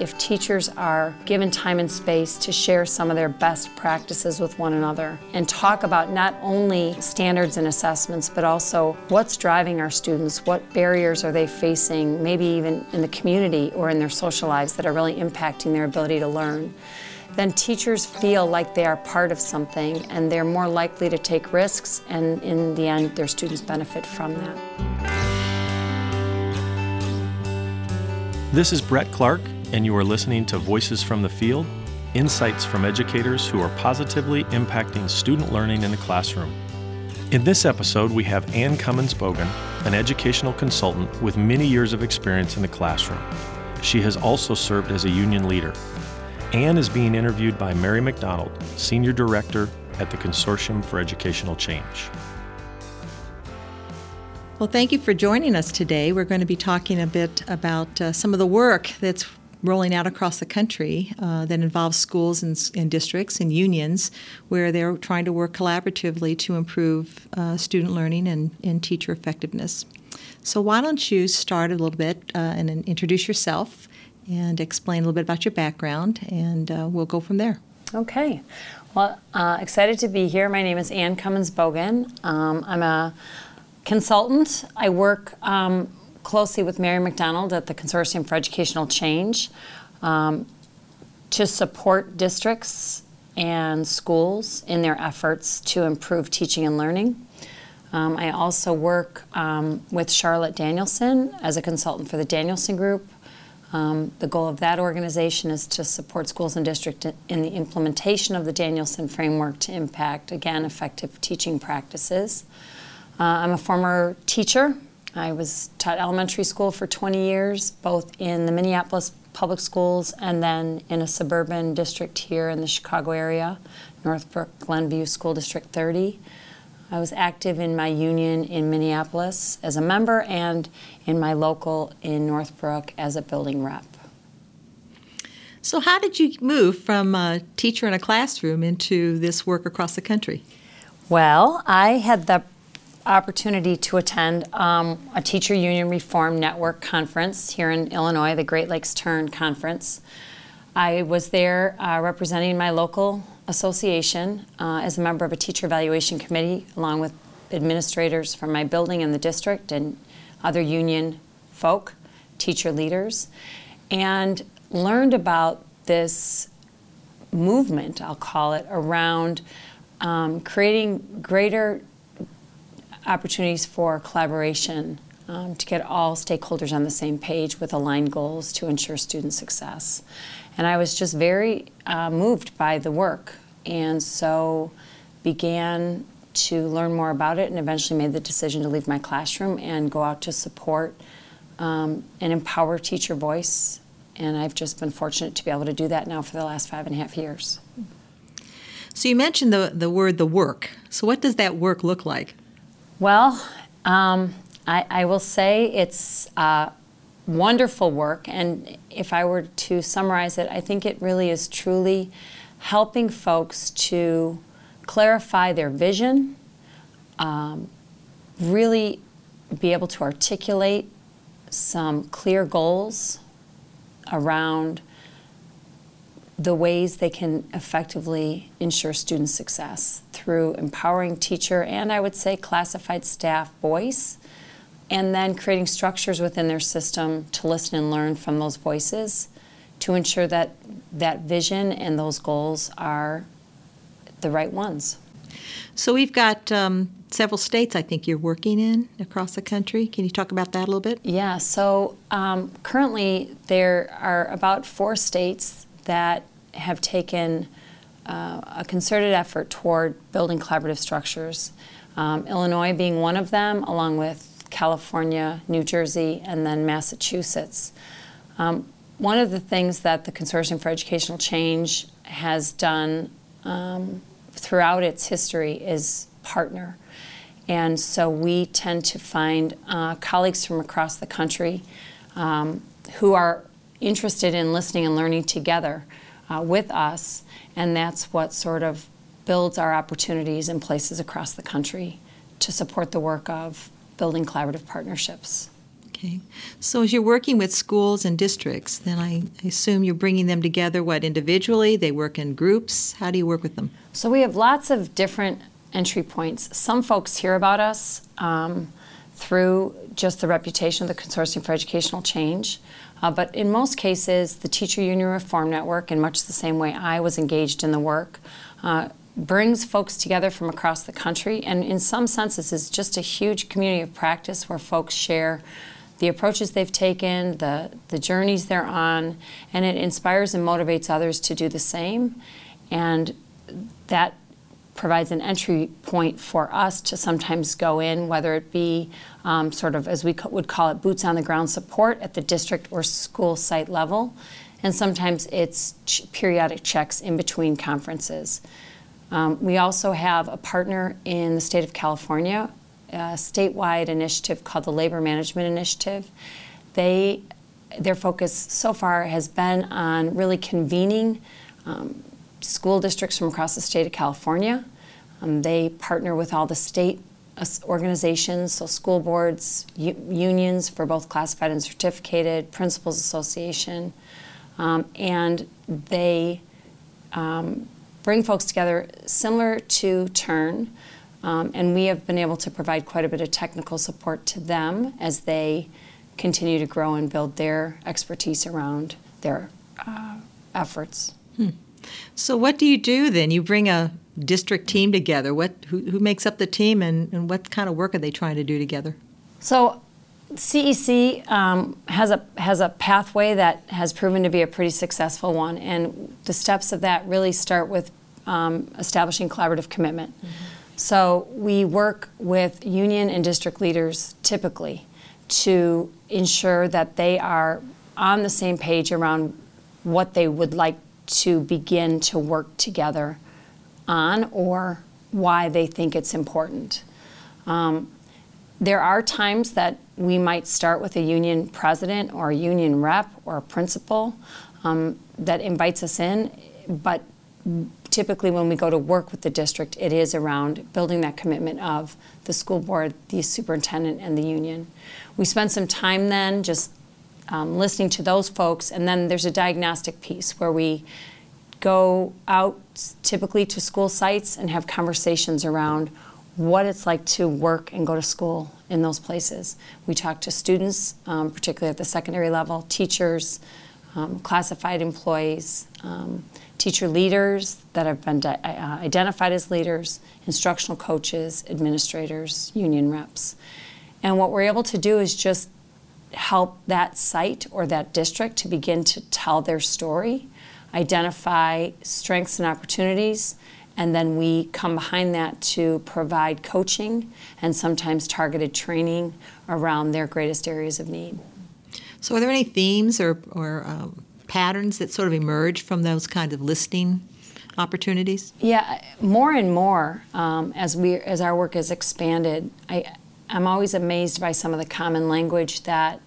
if teachers are given time and space to share some of their best practices with one another and talk about not only standards and assessments, but also what's driving our students, what barriers are they facing, maybe even in the community or in their social lives that are really impacting their ability to learn then teachers feel like they are part of something and they're more likely to take risks, and in the end, their students benefit from that. This is Brett Clark, and you are listening to Voices from the Field insights from educators who are positively impacting student learning in the classroom. In this episode, we have Ann Cummins Bogan, an educational consultant with many years of experience in the classroom. She has also served as a union leader. Ann is being interviewed by Mary McDonald, Senior Director at the Consortium for Educational Change. Well, thank you for joining us today. We're going to be talking a bit about uh, some of the work that's rolling out across the country uh, that involves schools and, and, districts and unions where they're trying to work collaboratively to improve uh, student learning and, and, teacher effectiveness. So, why don't you start a little bit uh, and introduce yourself and explain a little bit about your background, and uh, we'll go from there. Okay. Well, uh, excited to be here. My name is Ann Cummins Bogan. Um, I'm a consultant. I work um, closely with Mary McDonald at the Consortium for Educational Change um, to support districts and schools in their efforts to improve teaching and learning. Um, I also work um, with Charlotte Danielson as a consultant for the Danielson Group um, the goal of that organization is to support schools and districts in the implementation of the Danielson framework to impact, again, effective teaching practices. Uh, I'm a former teacher. I was taught elementary school for 20 years, both in the Minneapolis public schools and then in a suburban district here in the Chicago area, Northbrook Glenview School District 30. I was active in my union in Minneapolis as a member and in my local in Northbrook as a building rep. So, how did you move from a teacher in a classroom into this work across the country? Well, I had the opportunity to attend um, a teacher union reform network conference here in Illinois, the Great Lakes Turn Conference. I was there uh, representing my local association uh, as a member of a teacher evaluation committee, along with administrators from my building and the district and other union folk, teacher leaders, and learned about this movement, I'll call it, around um, creating greater opportunities for collaboration um, to get all stakeholders on the same page with aligned goals to ensure student success. And I was just very uh, moved by the work, and so began to learn more about it, and eventually made the decision to leave my classroom and go out to support um, and empower teacher voice. And I've just been fortunate to be able to do that now for the last five and a half years. So you mentioned the, the word the work. So what does that work look like? Well, um, I, I, will say it's uh, wonderful work. And if I were to summarize it, I think it really is truly helping folks to clarify their vision, um, really be able to articulate some clear goals around the ways they can effectively ensure student success through empowering teacher and I would say classified staff voice and then creating structures within their system to listen and learn from those voices to ensure that that vision and those goals are the right ones. So we've got um, several states I think you're working in across the country. Can you talk about that a little bit? Yeah, so um, currently there are about four states that have taken uh, a concerted effort toward building collaborative structures. Um, Illinois being one of them, along with California, New Jersey, and then Massachusetts. Um, one of the things that the Consortium for Educational Change has done um, throughout its history is partner. And so we tend to find uh, colleagues from across the country um, who are interested in listening and learning together uh, with us, and that's what sort of builds our opportunities in places across the country to support the work of building collaborative partnerships. Okay. So as you're working with schools and districts, then I assume you're bringing them together, what, individually? They work in groups? How do you work with them? So we have lots of different entry points. Some folks hear about us um, through just the reputation of the Consortium for Educational Change. Uh, but in most cases, the Teacher Union Reform Network, in much the same way I was engaged in the work, uh, brings folks together from across the country. And in some senses, is just a huge community of practice where folks share the approaches they've taken, the, the journeys they're on, and it inspires and motivates others to do the same. And that provides an entry point for us to sometimes go in, whether it be um, sort of, as we co- would call it, boots on the ground support at the district or school site level. And sometimes it's ch- periodic checks in between conferences. Um, we also have a partner in the state of California a statewide initiative called the Labor Management Initiative. They, their focus so far has been on really convening um, school districts from across the state of California. Um, they partner with all the state organizations, so school boards, u- unions for both classified and certificated, Principals Association, um, and they um, bring folks together similar to Turn. Um, and we have been able to provide quite a bit of technical support to them as they continue to grow and build their expertise around their uh, efforts. Hmm. So, what do you do then? You bring a district team together. What, who, who makes up the team, and, and what kind of work are they trying to do together? So, CEC um, has a has a pathway that has proven to be a pretty successful one, and the steps of that really start with um, establishing collaborative commitment. Mm-hmm. So we work with union and district leaders typically to ensure that they are on the same page around what they would like to begin to work together on or why they think it's important. Um, there are times that we might start with a union president or a union rep or a principal um, that invites us in, but typically when we go to work with the district, it is around building that commitment of the school board, the superintendent, and the union. We spend some time then just um, listening to those folks, and then there's a diagnostic piece where we go out typically to school sites and have conversations around what it's like to work and go to school in those places. We talk to students, um, particularly at the secondary level, teachers, um, classified employees. Um, teacher leaders that have been uh, identified as leaders, instructional coaches, administrators, union reps. And what we're able to do is just help that site or that district to begin to tell their story, identify strengths and opportunities, and then we come behind that to provide coaching and sometimes targeted training around their greatest areas of need. So, are there any themes or, or um, patterns that sort of emerge from those kind of listing opportunities? Yeah, more and more um, as we as our work has expanded, I I'm always amazed by some of the common language that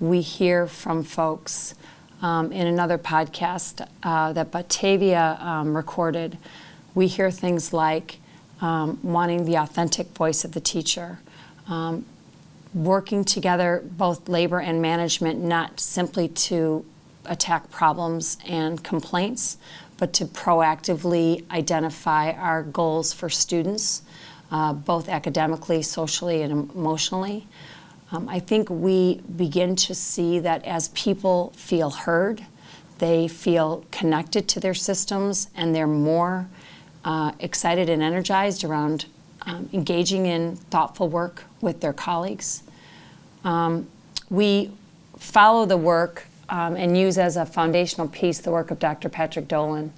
we hear from folks. Um, in another podcast uh, that Batavia um, recorded, we hear things like um, wanting the authentic voice of the teacher, um, working together, both labor and management, not simply to attack problems and complaints, but to proactively identify our goals for students, uh, both academically, socially, and emotionally. Um, I think we begin to see that as people feel heard, they feel connected to their systems, and they're more uh, excited and energized around um, engaging in thoughtful work with their colleagues. Um, we follow the work um, and use as a foundational piece the work of Dr. Patrick Dolan.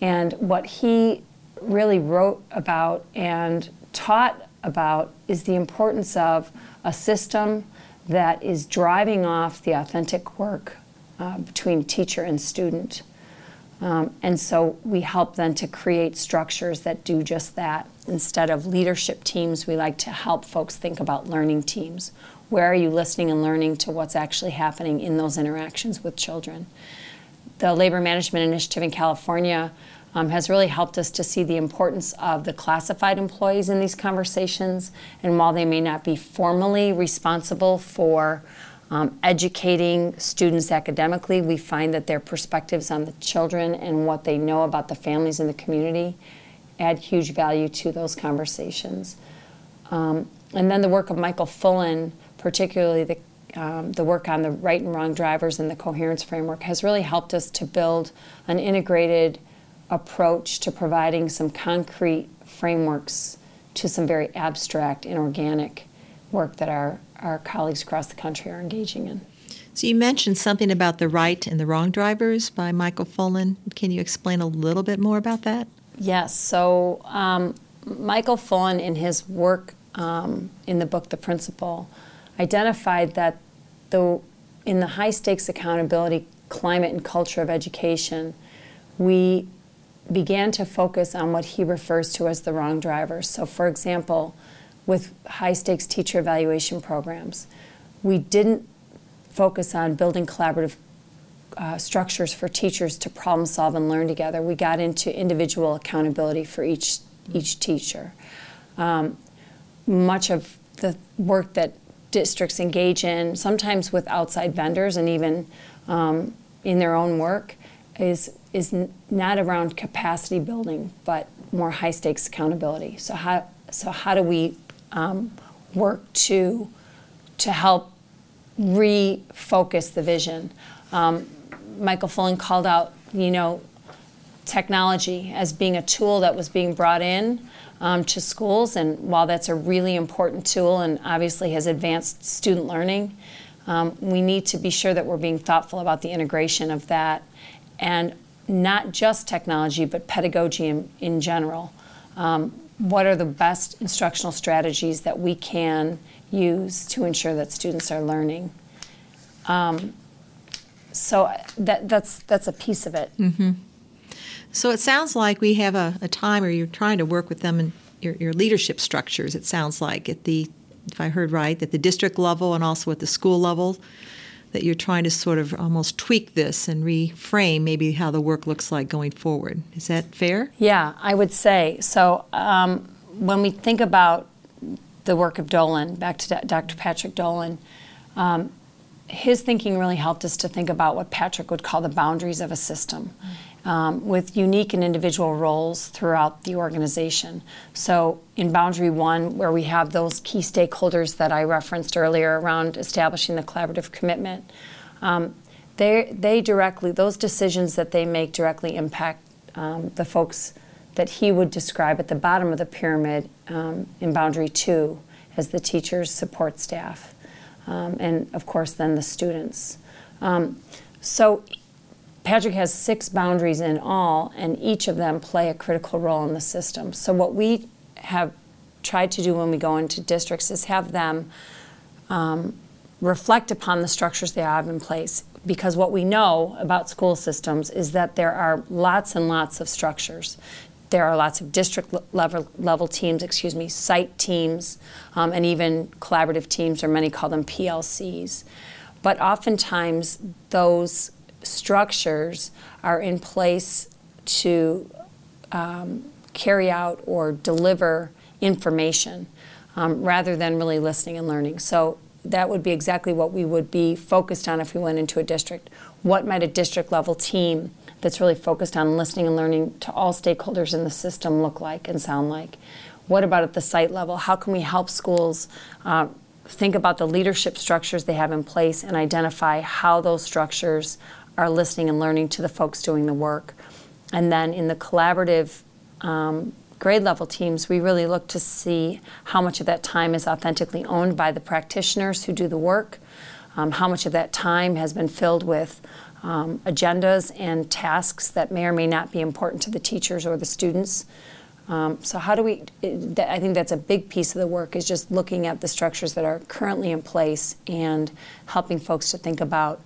And what he really wrote about and taught about is the importance of a system that is driving off the authentic work uh, between teacher and student. Um, and so we help then to create structures that do just that. Instead of leadership teams, we like to help folks think about learning teams where are you listening and learning to what's actually happening in those interactions with children? The Labor Management Initiative in California um, has really helped us to see the importance of the classified employees in these conversations. And while they may not be formally responsible for um, educating students academically. We find that their perspectives on the children and what they know about the families in the community add huge value to those conversations. Um, and then the work of Michael Fullan, particularly the, um, the work on the right and wrong drivers and the coherence framework, has really helped us to build an integrated approach to providing some concrete frameworks to some very abstract and organic work that our, our colleagues across the country are engaging in. So you mentioned something about the right and the wrong drivers by Michael Fullan. Can you explain a little bit more about that? Yes. So um, Michael Fullan, in his work um, in the book The Principal, identified that the in the high stakes accountability climate and culture of education, we began to focus on what he refers to as the wrong drivers. So, for example, with high stakes teacher evaluation programs, we didn't focus on building collaborative uh, structures for teachers to problem solve and learn together. We got into individual accountability for each each teacher. Um, much of the work that districts engage in, sometimes with outside vendors and even um, in their own work, is is n- not around capacity building, but more high stakes accountability. So how so how do we um, work to to help refocus the vision? Um, Michael Fullan called out, you know, technology as being a tool that was being brought in um, to schools, and while that's a really important tool and obviously has advanced student learning, um, we need to be sure that we're being thoughtful about the integration of that and not just technology, but pedagogy in, in general. Um, what are the best instructional strategies that we can use to ensure that students are learning? Um, so that, that's, that's a piece of it. Mm-hmm. So it sounds like we have a, a time where you're trying to work with them in your, your leadership structures, it sounds like, at the, if I heard right, at the district level and also at the school level that you're trying to sort of almost tweak this and reframe maybe how the work looks like going forward. Is that fair? Yeah, I would say. So um, when we think about the work of Dolan, back to Dr. Patrick Dolan, um, his thinking really helped us to think about what Patrick would call the boundaries of a system. Um, with unique and individual roles throughout the organization. So, in Boundary One, where we have those key stakeholders that I referenced earlier around establishing the collaborative commitment, um, they, they directly, those decisions that they make directly impact um, the folks that he would describe at the bottom of the pyramid um, in Boundary Two as the teachers, support staff, um, and of course, then the students. Um, so, Patrick has six boundaries in all, and each of them play a critical role in the system. So, what we have tried to do when we go into districts is have them um, reflect upon the structures they have in place. Because what we know about school systems is that there are lots and lots of structures. There are lots of district level, level teams, excuse me, site teams, um, and even collaborative teams, or many call them PLCs. But oftentimes, those structures are in place to um, carry out or deliver information um, rather than really listening and learning. So that would be exactly what we would be focused on if we went into a district. What might a district level team that's really focused on listening and learning to all stakeholders in the system look like and sound like? What about at the site level? How can we help schools uh, think about the leadership structures they have in place and identify how those structures are listening and learning to the folks doing the work. And then in the collaborative um, grade level teams, we really look to see how much of that time is authentically owned by the practitioners who do the work, um, how much of that time has been filled with um, agendas and tasks that may or may not be important to the teachers or the students. Um, so how do we? It, I think that's a big piece of the work is just looking at the structures that are currently in place and helping folks to think about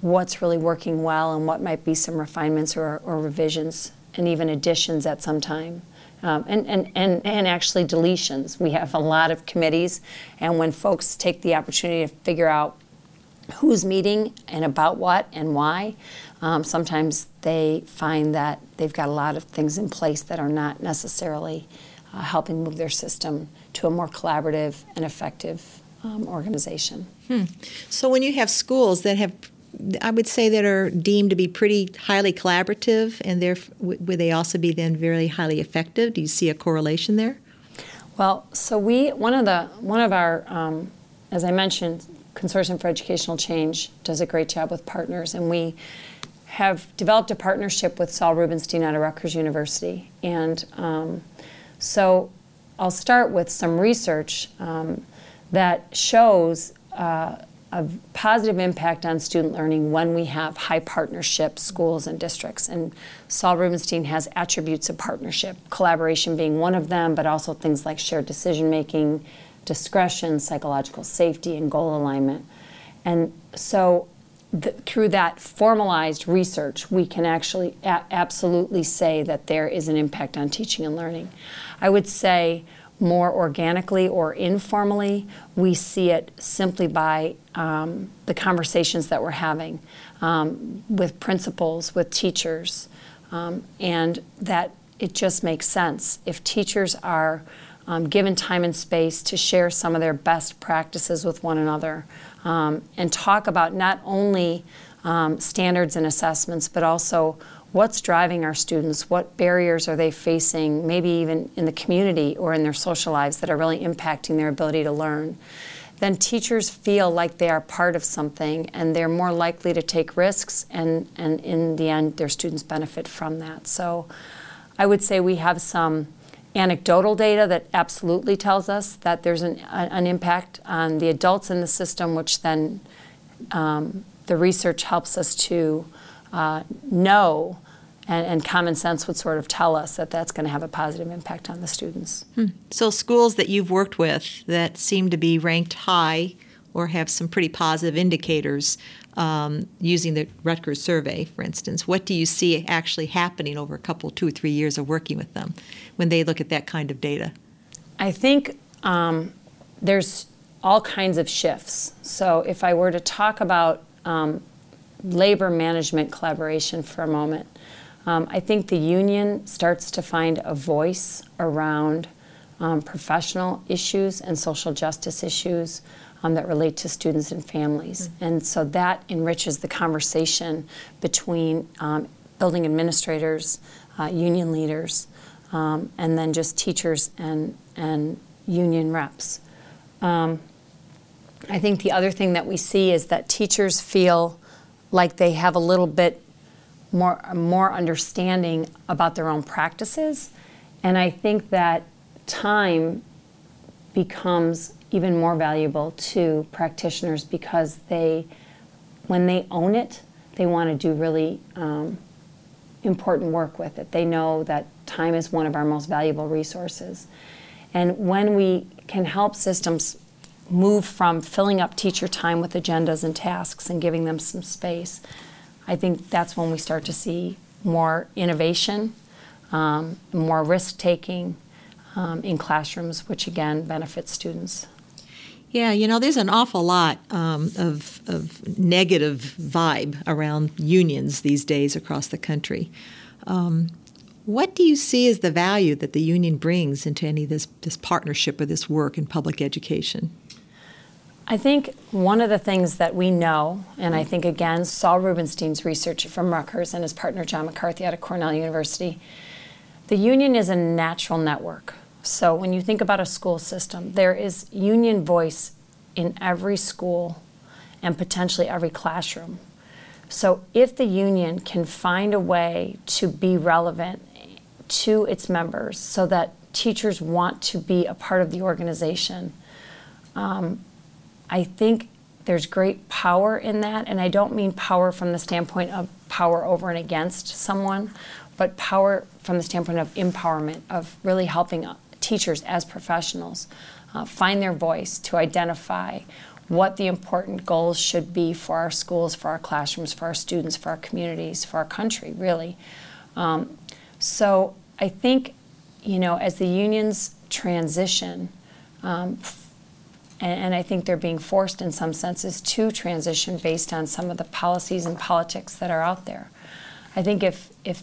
what's really working well and what might be some refinements or, or revisions and even additions at some time. Um, and, and, and, and actually deletions. We have a lot of committees, and when folks take the opportunity to figure out who's meeting and about what and why, um, sometimes they find that they've got a lot of things in place that are not necessarily uh, helping move their system to a more collaborative and effective um, organization. So when you have schools that have, I would say that are deemed to be pretty highly collaborative, and they're, would they also be then very highly effective? Do you see a correlation there? Well, so we one of the one of our, um, as I mentioned, Consortium for Educational Change does a great job with partners, and we have developed a partnership with Saul Rubinstein out of Rutgers University, and um, so I'll start with some research um, that shows. Uh, a positive impact on student learning when we have high partnership schools and districts. And Saul Rubinstein has attributes of partnership, collaboration being one of them, but also things like shared decision making, discretion, psychological safety, and goal alignment. And so th- through that formalized research, we can actually a- absolutely say that there is an impact on teaching and learning. I would say more organically or informally, we see it simply by um, the conversations that we're having um, with principals, with teachers, um, and that it just makes sense. If teachers are um, given time and space to share some of their best practices with one another um, and talk about not only um, standards and assessments, but also what's driving our students, what barriers are they facing, maybe even in the community or in their social lives that are really impacting their ability to learn, then teachers feel like they are part of something and they're more likely to take risks and, and in the end their students benefit from that. So I would say we have some anecdotal data that absolutely tells us that there's an, an impact on the adults in the system, which then um, the research helps us to uh, know and, and, common sense would sort of tell us that that's going to have a positive impact on the students. Hmm. So, schools that you've worked with that seem to be ranked high or have some pretty positive indicators um, using the Rutgers survey, for instance, what do you see actually happening over a couple, two or three years of working with them when they look at that kind of data? I think um, there's all kinds of shifts. So, if I were to talk about um, labor management collaboration for a moment, um, I think the union starts to find a voice around um, professional issues and social justice issues um, that relate to students and families. Mm-hmm. And so that enriches the conversation between um, building administrators, uh, union leaders, um, and then just teachers and, and union reps. Um, I think the other thing that we see is that teachers feel like they have a little bit more more understanding about their own practices, and I think that time becomes even more valuable to practitioners because they, when they own it, they want to do really um, important work with it. They know that time is one of our most valuable resources, and when we can help systems move from filling up teacher time with agendas and tasks and giving them some space I think that's when we start to see more innovation, um, more risk taking um, in classrooms, which again benefits students. Yeah, you know, there's an awful lot um, of, of negative vibe around unions these days across the country. Um, what do you see as the value that the union brings into any of this, this partnership or this work in public education? I think one of the things that we know, and I think again, Saul Rubinstein's research from Rutgers and his partner John McCarthy out of Cornell University, the union is a natural network. So when you think about a school system, there is union voice in every school and potentially every classroom. So if the union can find a way to be relevant to its members so that teachers want to be a part of the organization, um, I think there's great power in that, and I don't mean power from the standpoint of power over and against someone, but power from the standpoint of empowerment, of really helping teachers as professionals uh, find their voice to identify what the important goals should be for our schools, for our classrooms, for our students, for our communities, for our country, really. Um, so I think, you know, as the unions transition um, and, and I think they're being forced in some senses to transition based on some of the policies and politics that are out there. I think if, if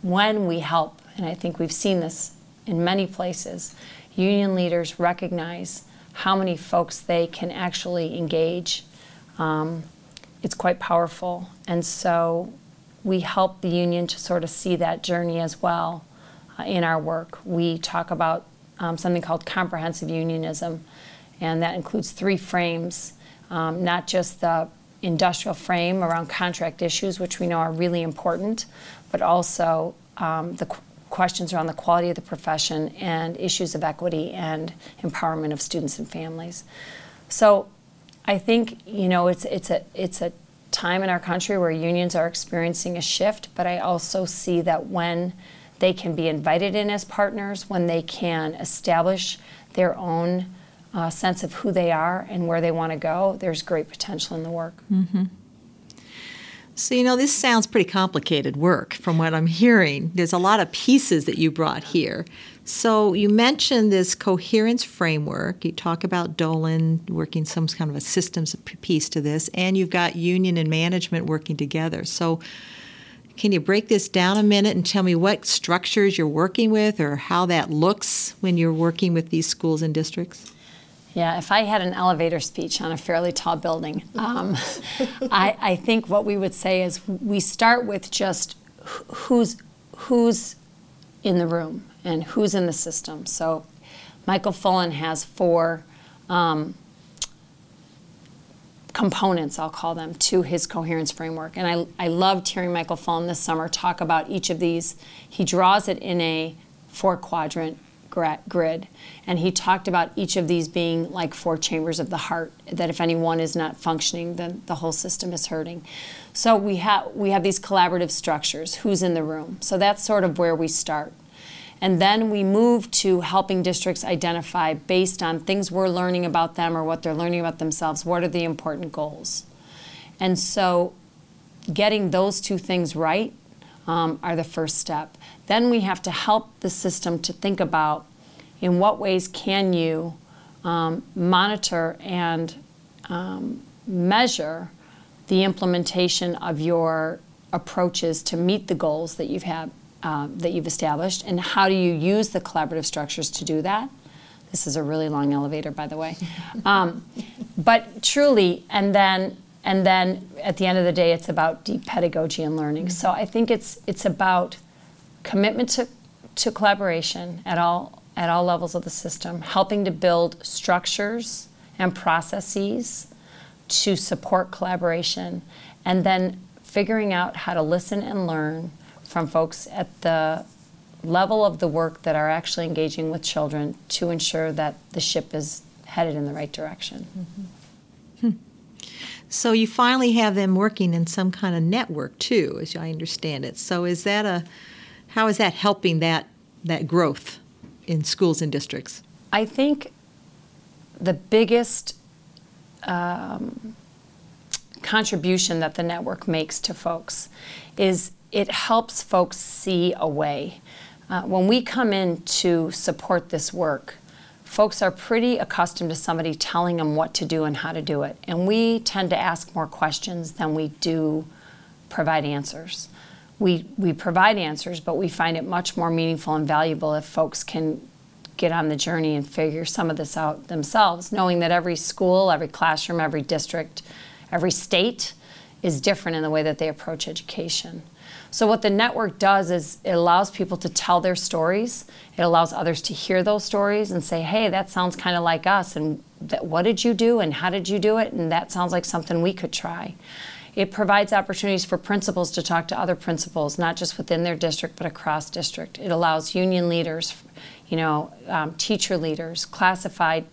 when we help, and I think we've seen this in many places, union leaders recognize how many folks they can actually engage, um, it's quite powerful. And so we help the union to sort of see that journey as well uh, in our work. We talk about um, something called comprehensive unionism, and that includes three frames, um, not just the industrial frame around contract issues, which we know are really important, but also um, the qu- questions around the quality of the profession and issues of equity and empowerment of students and families. So I think you know it's it's a it's a time in our country where unions are experiencing a shift, but I also see that when they can be invited in as partners, when they can establish their own uh, sense of who they are and where they want to go, there's great potential in the work. Mm-hmm. So, you know, this sounds pretty complicated work from what I'm hearing. There's a lot of pieces that you brought here. So, you mentioned this coherence framework. You talk about Dolan working some kind of a systems piece to this, and you've got union and management working together. So, can you break this down a minute and tell me what structures you're working with or how that looks when you're working with these schools and districts? Yeah, if I had an elevator speech on a fairly tall building, um, I, I, think what we would say is we start with just who's who's in the room and who's in the system. So, Michael Fullan has four um, components, I'll call them, to his coherence framework. And I, I loved hearing Michael Fullan this summer talk about each of these. He draws it in a four quadrant grid. And he talked about each of these being like four chambers of the heart, that if any one is not functioning, then the whole system is hurting. So we have, we have these collaborative structures who's in the room? So that's sort of where we start. And then we move to helping districts identify, based on things we're learning about them or what they're learning about themselves, what are the important goals. And so getting those two things right um, are the first step. Then we have to help the system to think about in what ways can you um, monitor and um, measure the implementation of your approaches to meet the goals that you've had uh, that you've established, and how do you use the collaborative structures to do that? This is a really long elevator, by the way. Um, but truly, and then and then at the end of the day, it's about deep pedagogy and learning. So I think it's it's about commitment to, to collaboration at all at all levels of the system, helping to build structures and processes to support collaboration, and then figuring out how to listen and learn from folks at the level of the work that are actually engaging with children to ensure that the ship is headed in the right direction. Mm-hmm. Hmm. So you finally have them working in some kind of network too, as I understand it. So is that a how is that helping that that growth in schools and districts? I think the biggest um, contribution that the network makes to folks is it helps folks see a way. Uh, when we come in to support this work, folks are pretty accustomed to somebody telling them what to do and how to do it. And we tend to ask more questions than we do provide answers we, we provide answers, but we find it much more meaningful and valuable if folks can get on the journey and figure some of this out themselves, knowing that every school, every classroom, every district, every state is different in the way that they approach education. So, what the network does is it allows people to tell their stories. It allows others to hear those stories and say, hey, that sounds kind of like us. And that, what did you do? And how did you do it? And that sounds like something we could try. It provides opportunities for principals to talk to other principals, not just within their district, but across district. It allows union leaders, you know, um, teacher leaders, classified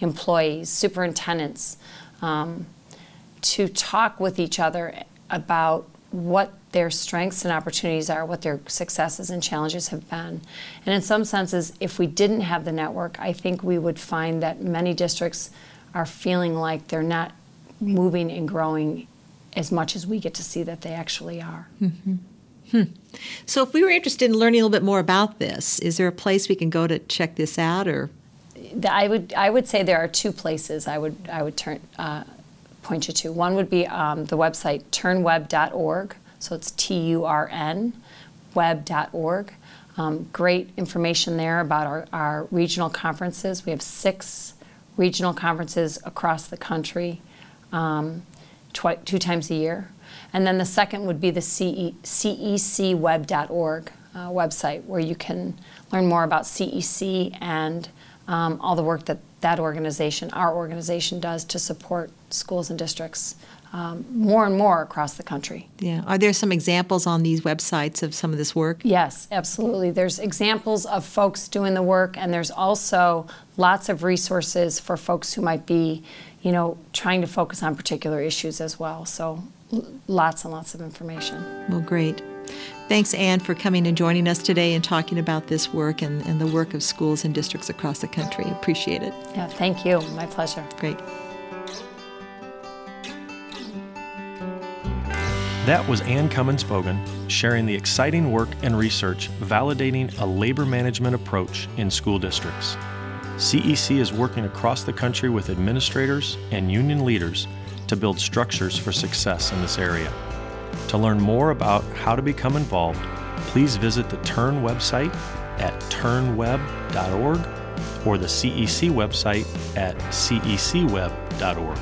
employees, superintendents, um, to talk with each other about what their strengths and opportunities are, what their successes and challenges have been. And in some senses, if we didn't have the network, I think we would find that many districts are feeling like they're not moving and growing as much as we get to see that they actually are. Mm-hmm. Hmm. So, if we were interested in learning a little bit more about this, is there a place we can go to check this out, or? I would I would say there are two places I would I would turn uh, point you to. One would be um, the website turnweb.org. So it's T U R N web.org. Um, great information there about our, our regional conferences. We have six regional conferences across the country um, twi- two times a year. And then the second would be the CE, cecweb.org uh, website, where you can learn more about CEC and um, all the work that that organization, our organization, does to support schools and districts um, more and more across the country. Yeah. Are there some examples on these websites of some of this work? Yes, absolutely. There's examples of folks doing the work, and there's also lots of resources for folks who might be, you know, trying to focus on particular issues as well. So, l- lots and lots of information. Well, great. Thanks, Ann, for coming and joining us today and talking about this work and, and the work of schools and districts across the country. Appreciate it. Yeah, thank you. My pleasure. Great. That was Ann Cummins Bogan sharing the exciting work and research validating a labor management approach in school districts. CEC is working across the country with administrators and union leaders to build structures for success in this area. To learn more about how to become involved, please visit the TURN website at turnweb.org or the CEC website at cecweb.org.